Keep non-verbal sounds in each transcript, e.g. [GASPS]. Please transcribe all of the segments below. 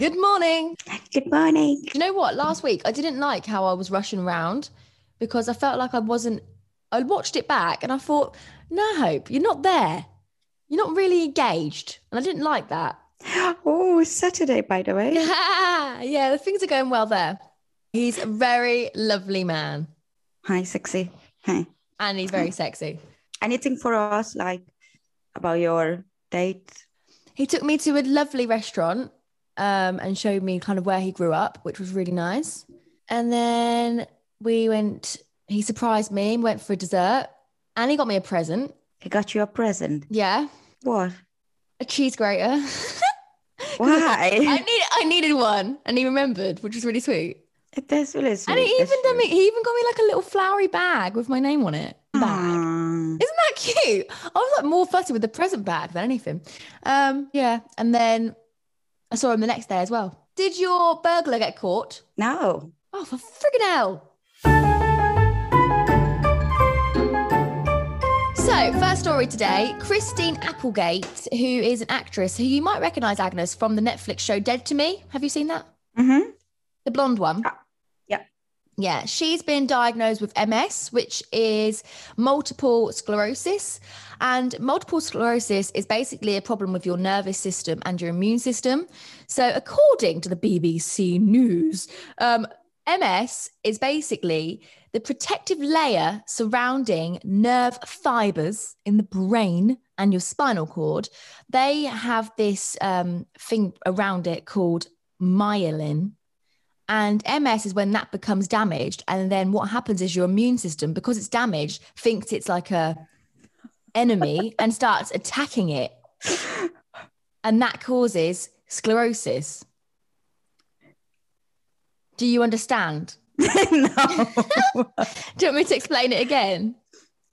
Good morning. Good morning. You know what? Last week I didn't like how I was rushing around because I felt like I wasn't. I watched it back and I thought, no, Hope, you're not there. You're not really engaged. And I didn't like that. [GASPS] Oh, Saturday, by the way. [LAUGHS] yeah, the things are going well there. He's a very lovely man Hi, sexy. Hi. and he's very [LAUGHS] sexy. Anything for us, like about your date? He took me to a lovely restaurant um, and showed me kind of where he grew up, which was really nice. And then we went, he surprised me, and went for a dessert, and he got me a present. He got you a present. Yeah, What? a cheese grater. [LAUGHS] Why? [LAUGHS] I need, I needed one, and he remembered, which was really sweet. That's really sweet. And he even done me, he even got me like a little flowery bag with my name on it. Bag. Isn't that cute? I was like more fussy with the present bag than anything. Um, yeah, and then I saw him the next day as well. Did your burglar get caught? No. Oh, for friggin' hell. So, first story today Christine Applegate, who is an actress who you might recognize, Agnes, from the Netflix show Dead to Me. Have you seen that? Mm-hmm. The blonde one. Ah. Yeah, she's been diagnosed with MS, which is multiple sclerosis. And multiple sclerosis is basically a problem with your nervous system and your immune system. So, according to the BBC News, um, MS is basically the protective layer surrounding nerve fibers in the brain and your spinal cord. They have this um, thing around it called myelin. And MS is when that becomes damaged. And then what happens is your immune system, because it's damaged, thinks it's like a enemy and starts attacking it. And that causes sclerosis. Do you understand? [LAUGHS] no. [LAUGHS] Do you want me to explain it again?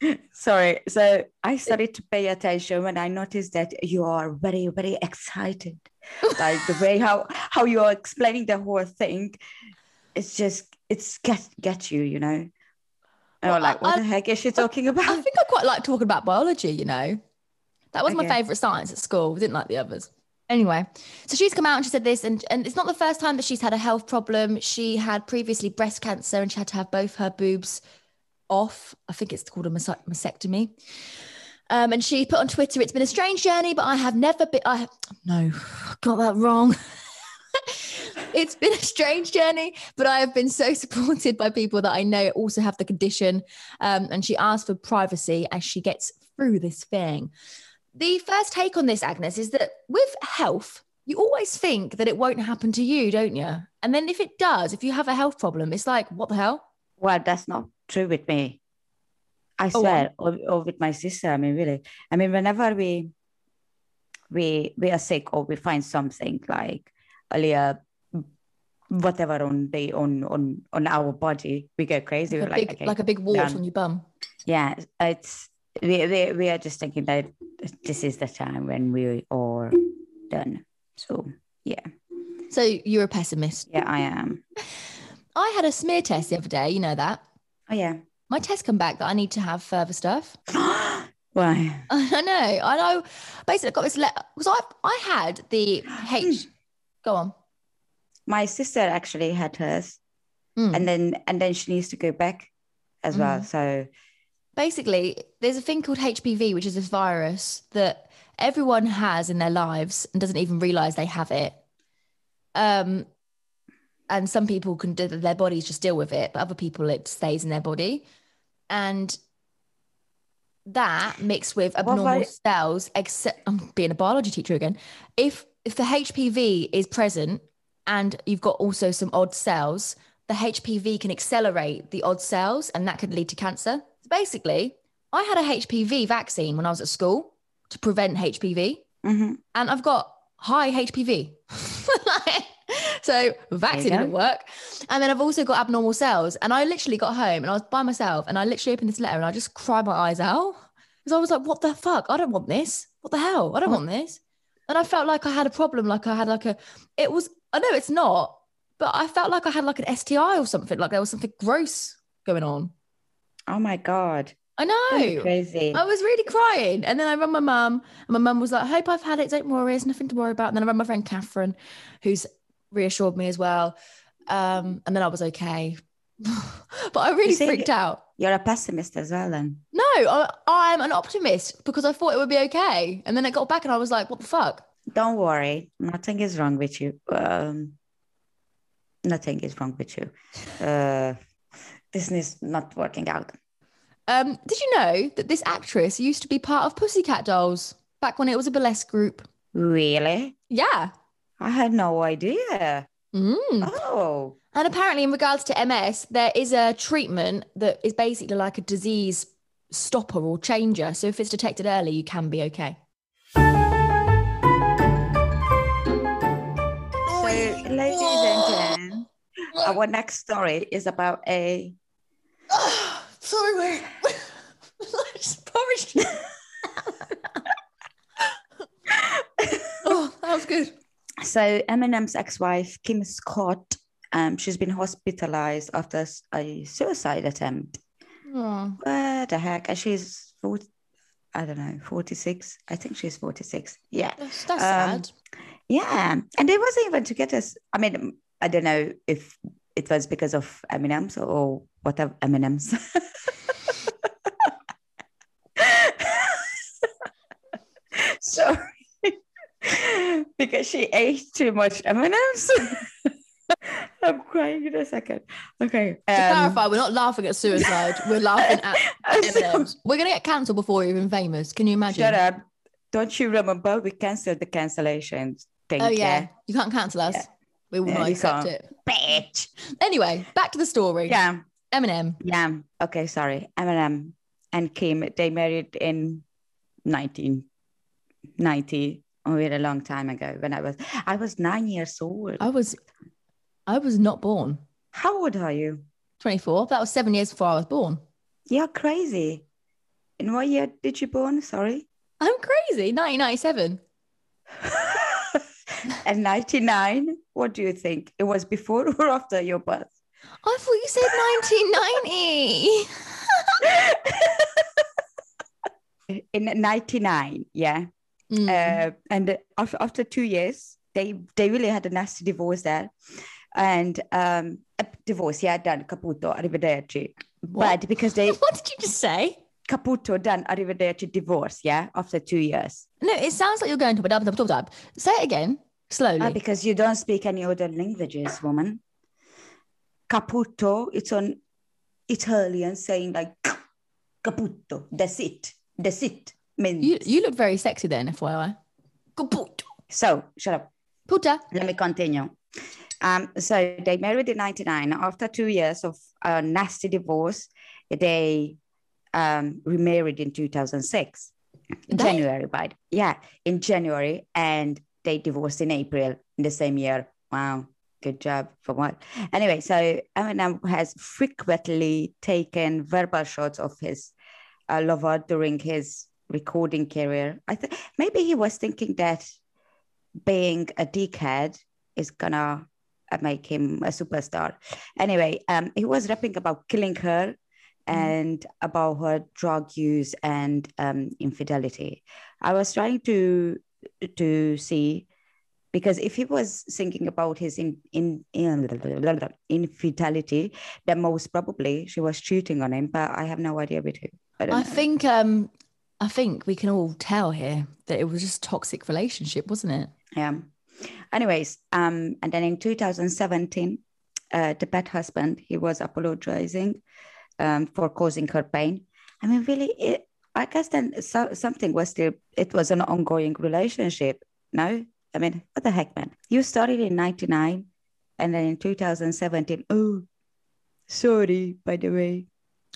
[LAUGHS] Sorry. So I started to pay attention when I noticed that you are very, very excited. [LAUGHS] like the way how how you are explaining the whole thing. It's just it's get get you, you know. And Well, like, what I- the heck is she talking about? I think I quite like talking about biology, you know. That was my favourite science at school. I didn't like the others. Anyway, so she's come out and she said this, and, and it's not the first time that she's had a health problem. She had previously breast cancer and she had to have both her boobs off. I think it's called a mase- mastectomy. Um, and she put on Twitter, it's been a strange journey, but I have never been, I no, got that wrong. [LAUGHS] it's been a strange journey, but I have been so supported by people that I know also have the condition. Um, and she asked for privacy as she gets through this thing. The first take on this, Agnes, is that with health, you always think that it won't happen to you, don't you? And then if it does, if you have a health problem, it's like, what the hell? Well, that's not true with me. I Oh, swear, or, or with my sister. I mean, really. I mean, whenever we we we are sick or we find something like earlier, whatever on the on on on our body, we go crazy. Like We're a, like, big, okay, like a big wart on your bum. yeah, it's we, we we are just thinking that this is the time when we are done. So yeah, So you're a pessimist. yeah, I am. [LAUGHS] I had a smear test the other day. You know that. Oh yeah. My test come back that I need to have further stuff. [GASPS] Why? [LAUGHS] I know. I know. Basically, I got this letter because I I had the [GASPS] H. Go on. My sister actually had hers. Mm. and then and then she needs to go back as well so basically there's a thing called HPV, which is this virus that everyone has in their lives and doesn't even realize they have it. Um, and some people can do their bodies just deal with it, but other people it stays in their body. And that mixed with abnormal vi- cells, except I'm being a biology teacher again. If if the HPV is present and you've got also some odd cells, the HPV can accelerate the odd cells and that could lead to cancer. So basically, I had a HPV vaccine when I was at school to prevent HPV, Mhm. and I've got high HPV. [LAUGHS] so vaccine didn't work. And then I've also got abnormal cells. And I literally got home and I was by myself and I literally opened this letter and I just cried my eyes out. Because I was like, what the fuck? I don't want this. What the hell? I don't want this. And I felt like I had a problem, like I had like a it was I know it's not, but I felt like I had like an STI or something, like there was something gross going on. oh my god I know. crazy I was really crying. And then I rang my mum, and my mum was like, Hope I've had it. Don't worry. It's nothing to worry about. And then I rang my friend Catherine, who's reassured me as well. Um, and then I was okay. [LAUGHS] but I really freaked out. You're a pessimist as well, then. No, I, I'm an optimist because I thought it would be okay. And then it got back and I was like, what the fuck? Don't worry. Nothing is wrong with you. Um, nothing is wrong with you. Uh, this is not working out. Um, did you know that this actress used to be part of Pussycat Dolls back when it was a burlesque group? Really? Yeah. I had no idea. Mm. Oh. And apparently, in regards to MS, there is a treatment that is basically like a disease stopper or changer. So if it's detected early, you can be okay. So, ladies and gentlemen, our next story is about a. [SIGHS] Sorry, wait. [LAUGHS] [LAUGHS] oh, that was good. So Eminem's ex-wife Kim Scott, um, she's been hospitalized after a suicide attempt. Oh. What the heck? And she's 40, I don't know, 46. I think she's 46. Yeah. That's, that's Um, sad. Yeah. And it wasn't even to get us. I mean, I don't know if it was because of Eminem's or whatever Eminem's. [LAUGHS] Sorry. Because she ate too much M&M's. [LAUGHS] I'm crying in a second. Okay. To um, clarify, we're not laughing at suicide. We're laughing at [LAUGHS] M&Ms. We're gonna get cancelled before we're even famous. Can you imagine? Shut up. Don't you remember we cancelled the cancellation thing? Oh yeah, you can't cancel us. Yeah. We will Yeah, not accept can't. it. Bitch. Anyway, back to the story. Yeah. Eminem. Yeah. Okay, sorry. Eminem and Kim, they married in 1990, a really long time ago when I was I was nine years old. I was, I was not born. How old are you? 24. That was seven years before I was born. You're crazy. In what year did you born? Sorry. I'm crazy. 1997. [LAUGHS] and 99, what do you think? It was before [LAUGHS] or after your birth? I thought you said 1990. [LAUGHS] In 99, yeah. Mm. Uh, and after, after two years, they they really had a nasty divorce there. And um, a divorce, yeah, done, caputo, arrivederci. What? But because they, [LAUGHS] what did you just say? caputo, done, arrivederci, divorce, yeah, after two years. No, it sounds like you're going to dub dub dub dub. Say it again, slowly. Ah, because you don't speak any other languages, woman. Caputo, it's on Italian saying like caputo, that's it, that's it. Means. you you look very sexy then, FYI. Kaput. So, shut up. Puta. Let me continue. Um, so they married in 99. After two years of a nasty divorce, they um, remarried in 2006. In January, right? yeah, in January, and they divorced in April in the same year. Wow, good job for what? Anyway, so Eminem has frequently taken verbal shots of his uh, lover during his recording career. I think maybe he was thinking that being a dickhead is gonna uh, make him a superstar. Anyway, um, he was rapping about killing her and about her drug use and um, infidelity. I was trying to to see because if he was thinking about his in, in, in infidelity, then most probably she was cheating on him. But I have no idea with who. I I think um I think we can all tell here that it was just a toxic relationship, wasn't it? Yeah. Anyways, um, and then in 2017, uh, the bad husband he was apologizing um, for causing her pain. I mean, really, it, I guess then so, something was still. It was an ongoing relationship. No, I mean, what the heck, man? You started in '99, and then in 2017. Oh, sorry, by the way.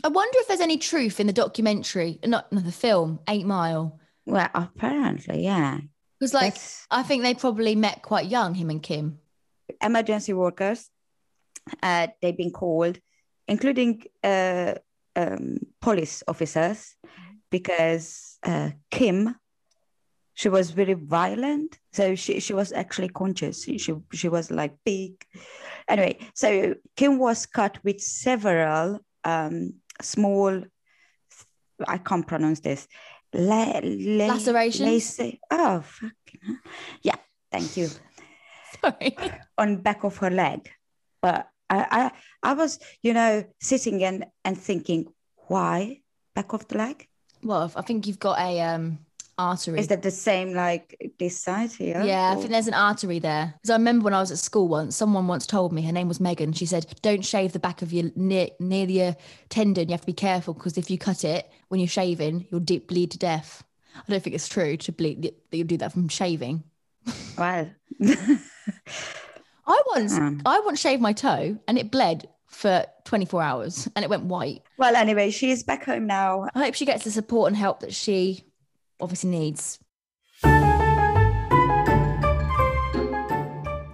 I wonder if there's any truth in the documentary, not, not the film, Eight Mile. Well, apparently, yeah. Because like That's- I think they probably met quite young, him and Kim. emergency workers. Uh, they've been called, including uh, um, police officers, because uh, Kim, she was very violent. So she, she was actually conscious. She, she, was like big. Anyway, so Kim was cut with several um, small, I can't pronounce this. La, la, Lacerations? lace- oh, fucking. Yeah, thank you. [LAUGHS] Sorry. on back of her leg. But I, I, I was, you know, sitting and and thinking, why back of the leg? Well, I think you've got a um artery. Is that the same like this side here? Yeah, I think there's an artery there. Because I remember when I was at school once, someone once told me her name was Megan. She said, "Don't shave the back of your near near your tendon. You have to be careful because if you cut it when you're shaving, you'll deep bleed to death." I don't think it's true to bleed that you do that from shaving. well, [LAUGHS] I once Um. I once shaved my toe and it bled for 24 hours and it went white. well. Anyway, she is back home now. I hope she gets the support and help that she obviously needs.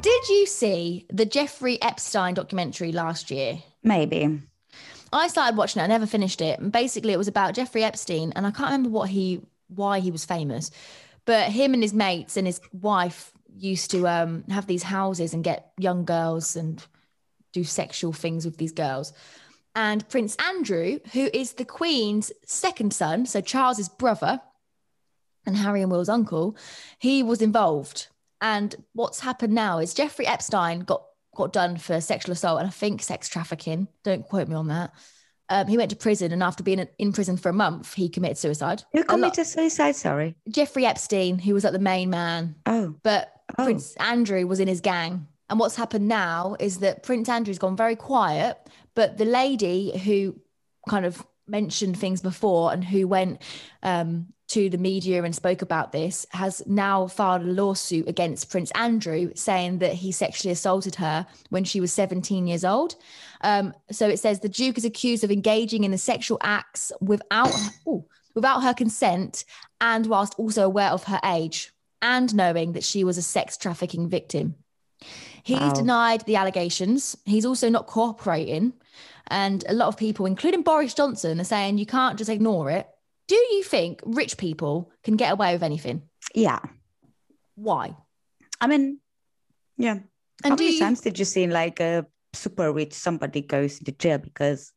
Did you see the Jeffrey Epstein documentary last year? Maybe. I started watching it, I never finished it. And basically it was about Jeffrey Epstein and I can't remember what he why he was famous. But him and his mates and his wife used to um, have these houses and get young girls and do sexual things with these girls. And Prince Andrew, who is the Queen's second son, so Charles's brother and Harry and Will's uncle, he was involved. And what's happened now is Jeffrey Epstein got got done for sexual assault and I think sex trafficking. Don't quote me on that. Um, he went to prison, and after being in prison for a month, he committed suicide. Who committed suicide? Sorry. Jeffrey Epstein, who was like the main man, Oh, but Oh. Prince Andrew was in his gang. And what's happened now is that Prince Andrew's gone very quiet, but the lady who kind of mentioned things before and who went um, to the media and spoke about this has now filed a lawsuit against Prince Andrew saying that he sexually assaulted her when she was 17 years old. Um, so it says the Duke is accused of engaging in the sexual acts without, ooh, without her consent and whilst also aware of her age and knowing that she was a sex trafficking victim. He's Wow. denied the allegations. He's also not cooperating. And a lot of people, including Boris Johnson, are saying you can't just ignore it. Do you think rich people can get away with anything? yeah. Why? I mean, yeah. And How many you, times did you see like a super rich somebody goes to jail because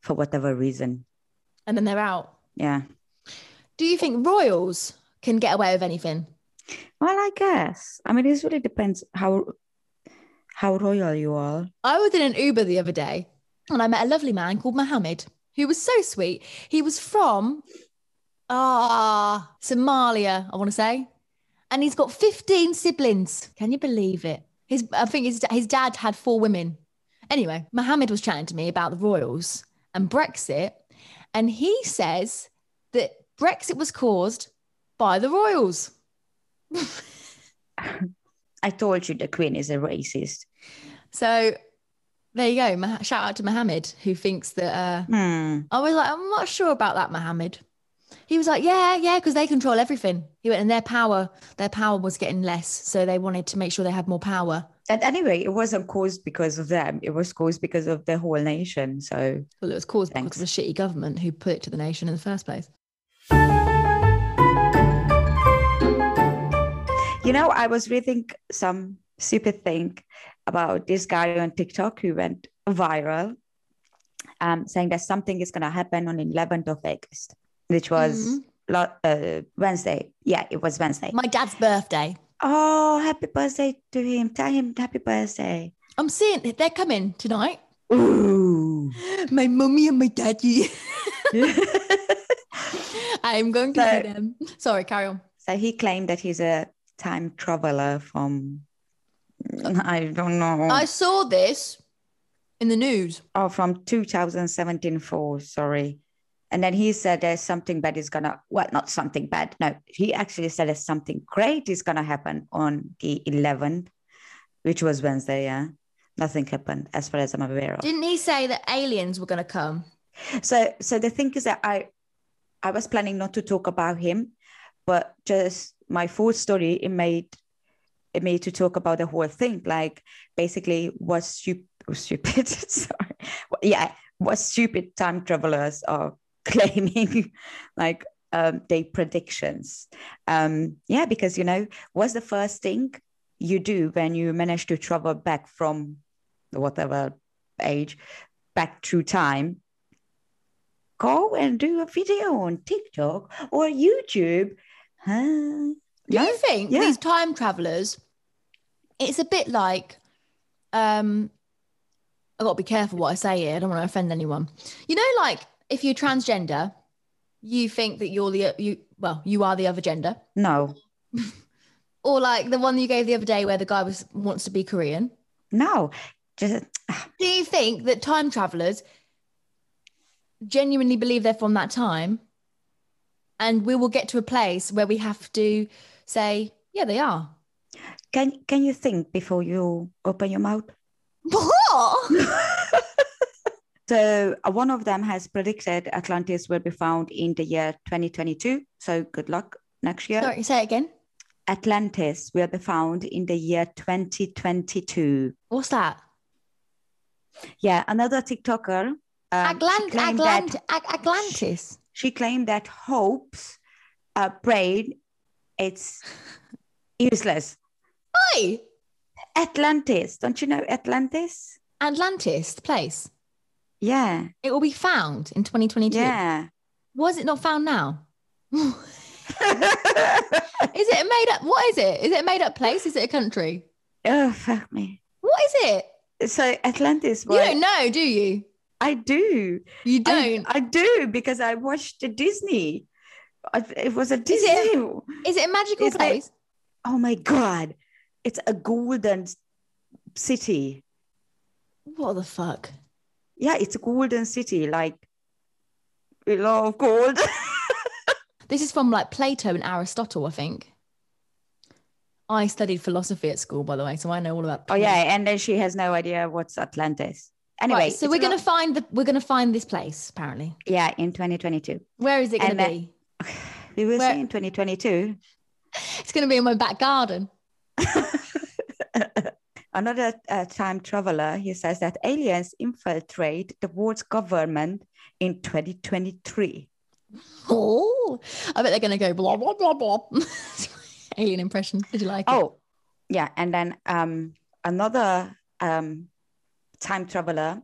for whatever reason? and then they're out. Yeah. Do you think royals can get away with anything? Well, I guess. I mean, it really depends how how royal you are. I was in an Uber the other day and I met a lovely man called Mohammed who was so sweet. He was from ah Somalia, I want to say. And he's got 15 siblings. Can you believe it? His I think his, his dad had four women. Anyway, Mohammed was chatting to me about the royals and Brexit. And he says that Brexit was caused by the royals. [LAUGHS] I told you the queen is a racist. So there you go. Mah- Shout out to Mohammed who thinks that uh, Hmm. I was like, I'm not sure about that, Mohammed. He was like, yeah, yeah, because they control everything. He went, and their power, their power was getting less, so they wanted to make sure they had more power. And anyway, it wasn't caused because of them. It was caused because of the whole nation. So Well, it was caused Thanks. because of the shitty government who put it to the nation in the first place. You know, I was reading some stupid thing about this guy on TikTok who went viral, um, saying that something is going to happen on 11th of August, which was Mhm. lo- uh, Wednesday. Yeah, it was Wednesday. My dad's birthday. oh, happy birthday to him. Tell him happy birthday. I'm seeing they're coming tonight. Ooh. [GASPS] My mummy and my daddy. [LAUGHS] [LAUGHS] I'm going to see them. Sorry, carry on. so he claimed that he's a time traveler from, I don't know. I saw this in the news. Oh, from 2017 for sorry. And then he said there's something bad is gonna well, not something bad. No, he actually said there's something great is gonna happen on the 11th, which was Wednesday. Yeah, nothing happened as far as I'm aware of. Didn't he say that aliens were going to come? So, so the thing is that I, I was planning not to talk about him, but just my fourth story it made, made to talk about the whole thing. Like basically, what stupid, [LAUGHS] stupid, sorry, yeah, what stupid time travelers are [LAUGHS] claiming, like um, they predictions. Um, yeah, because you know, what's the first thing you do when you manage to travel back from whatever age back through time? go and do a video on TikTok or YouTube. Huh? Do No? you think Yeah. these time travelers it's a bit like um I gotta be careful what I say here. I don't want to offend anyone. You know, like if you're transgender, you think that you're the you well, you are the other gender. No, [LAUGHS] Or like the one you gave the other day where the guy was wants to be Korean. no, just Do you think that time travelers genuinely believe they're from that time? And we will get to a place where we have to say, yeah, they are. Can can you think before you open your mouth? [LAUGHS] [LAUGHS] So uh, one of them has predicted Atlantis will be found in the year 2022. So good luck next year. Sorry, say it again. Atlantis will be found in the year 2022. What's that? Yeah, another TikToker. um, Atlant- claimed Atlant- that- Atlantis. she claimed that Hope's uh, brain it's [LAUGHS] useless. Oi! Atlantis, don't you know Atlantis? Atlantis, the place. Yeah, It will be found in 2022. yeah. Was it not found now? [LAUGHS] is it a made up? What is it? Is it a made up place? Is it a country? oh fuck me. What is it? So Atlantis. You don't know, do you? I do. You don't. I, do because I watched the Disney. I- It was a Disney. Is it a magical Is it- place? Oh my god! It's a golden city. What the fuck? Yeah, it's a golden city. Like we love gold. [LAUGHS] This is from like Plato and Aristotle, I think. I studied philosophy at school, by the way, so I know all about. oh yeah, and then she has no idea what's Atlantis. Anyway, Right, so we're gonna lot- find the we're gonna find this place apparently. yeah in 2022. Where is it gonna And be? [LAUGHS] We will Where- see in 2022. [LAUGHS] It's gonna be in my back garden. Another uh, time traveler, he says that aliens infiltrate the world's government in 2023. Oh, I bet they're gonna go blah blah blah blah. [LAUGHS] Alien impression. Did you like it? Oh, yeah. And then um, another um, time traveler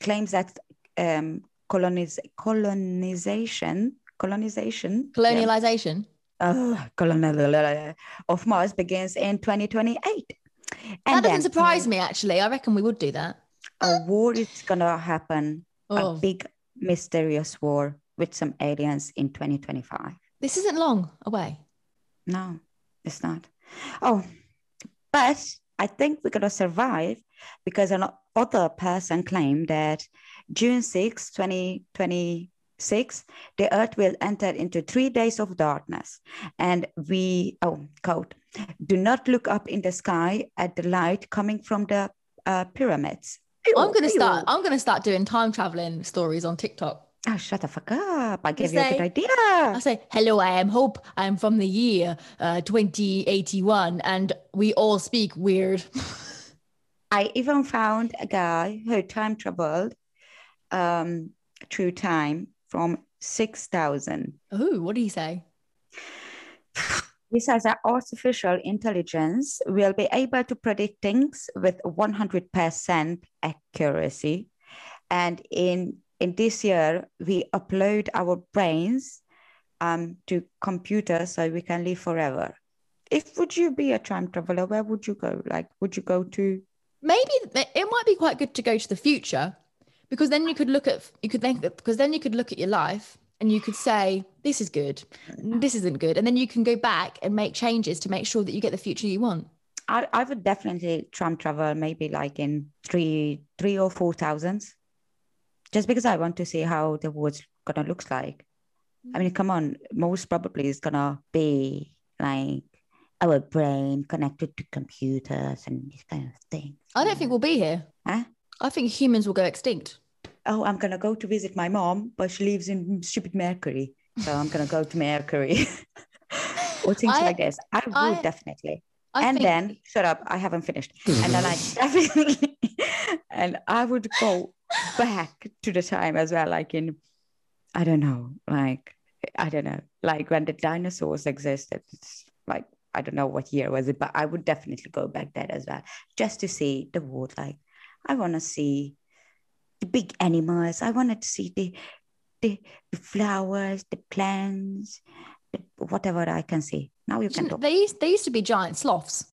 claims that um, coloniz- colonization, colonization, yeah, uh, colonial of Mars begins in 2028. That doesn't surprise me. Actually, I reckon we would do that. A war is gonna happen, a Oh, big mysterious war with some aliens in 2025. this isn't long away. No, it's not. Oh, but I think we're gonna survive because an other person claimed that June 6, 2026, the earth will enter into three days of darkness. And we, oh, quote, do not look up in the sky at the light coming from the uh, pyramids. I'm gonna start. I'm gonna start doing time traveling stories on TikTok. Oh, shut the fuck up. I gave Just you a good idea. I say, "Hello, I am Hope. I'm from the year uh, 2081, and we all speak weird." I even found a guy who time traveled um, through time from 6,000. oh, what do you say? That artificial intelligence will be able to predict things with 100% accuracy. And in, in this year, we upload our brains um, to computers so we can live forever. If would you be a time traveler, where would you go? Like, would you go to Maybe it might be quite good to go to the future, because then you could look at you could then because then you could look at your life and you could say this is good, this isn't good, and then you can go back and make changes to make sure that you get the future you want. I, I would definitely time travel maybe like in three three or four thousands. Just because I want to see how the world's gonna looks like. I mean, mm. come on, most probably it's gonna be like our brain connected to computers and this kind of thing. I don't think we'll be here. Huh? I think humans will go extinct. Oh, I'm gonna go to visit my mom, but she lives in stupid Mercury. So I'm gonna go to Mercury. [LAUGHS] or things I- like this. I would I- definitely. I and think, then shut up i haven't finished and then i [LAUGHS] definitely [LAUGHS] and i would go back to the time as well like in i don't know like i don't know like when the dinosaurs existed it's like i don't know what year was it but i would definitely go back there as well just to see the world like i want to see the big animals i wanted to see the the, the flowers the plants the, whatever i can see now you can talk they used, they used to be giant sloths.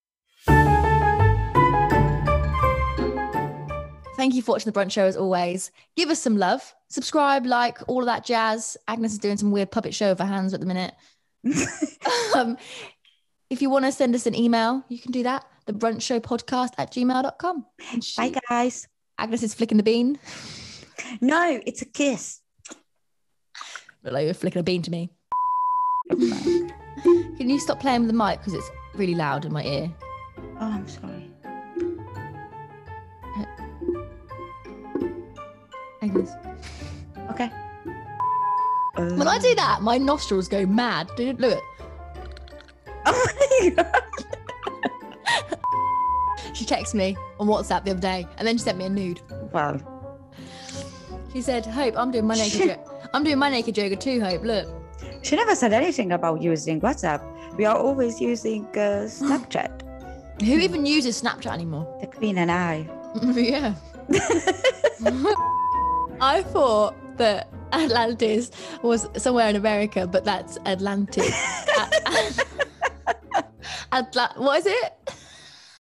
Thank you for watching the brunch show as always. Give us some love. Subscribe, like all of that jazz. Agnes is doing some weird puppet show of her hands at the minute. [LAUGHS] um, if you want to send us an email, you can do that. The brunch show podcast at gmail.com. She, Bye, guys. Agnes is flicking the bean. No, it's a kiss. Look like you're flicking a bean to me. Can you stop playing with the mic because it's really loud in my ear? Oh, I'm sorry. Agnes. Okay. When I do that, my nostrils go mad. Dude, look. Oh my god. She texted me on WhatsApp the other day and then she sent me a nude. Well, She said, Hope, I'm doing my naked yoga. I'm doing my naked yoga too, Hope. Look. she never said anything about using WhatsApp. We are always using uh, Snapchat. [GASPS] Who even uses Snapchat anymore? The Queen and I. [LAUGHS] yeah. [LAUGHS] I thought that Atlantis was somewhere in America, but that's Atlantis. [LAUGHS] A- Atla- what is it?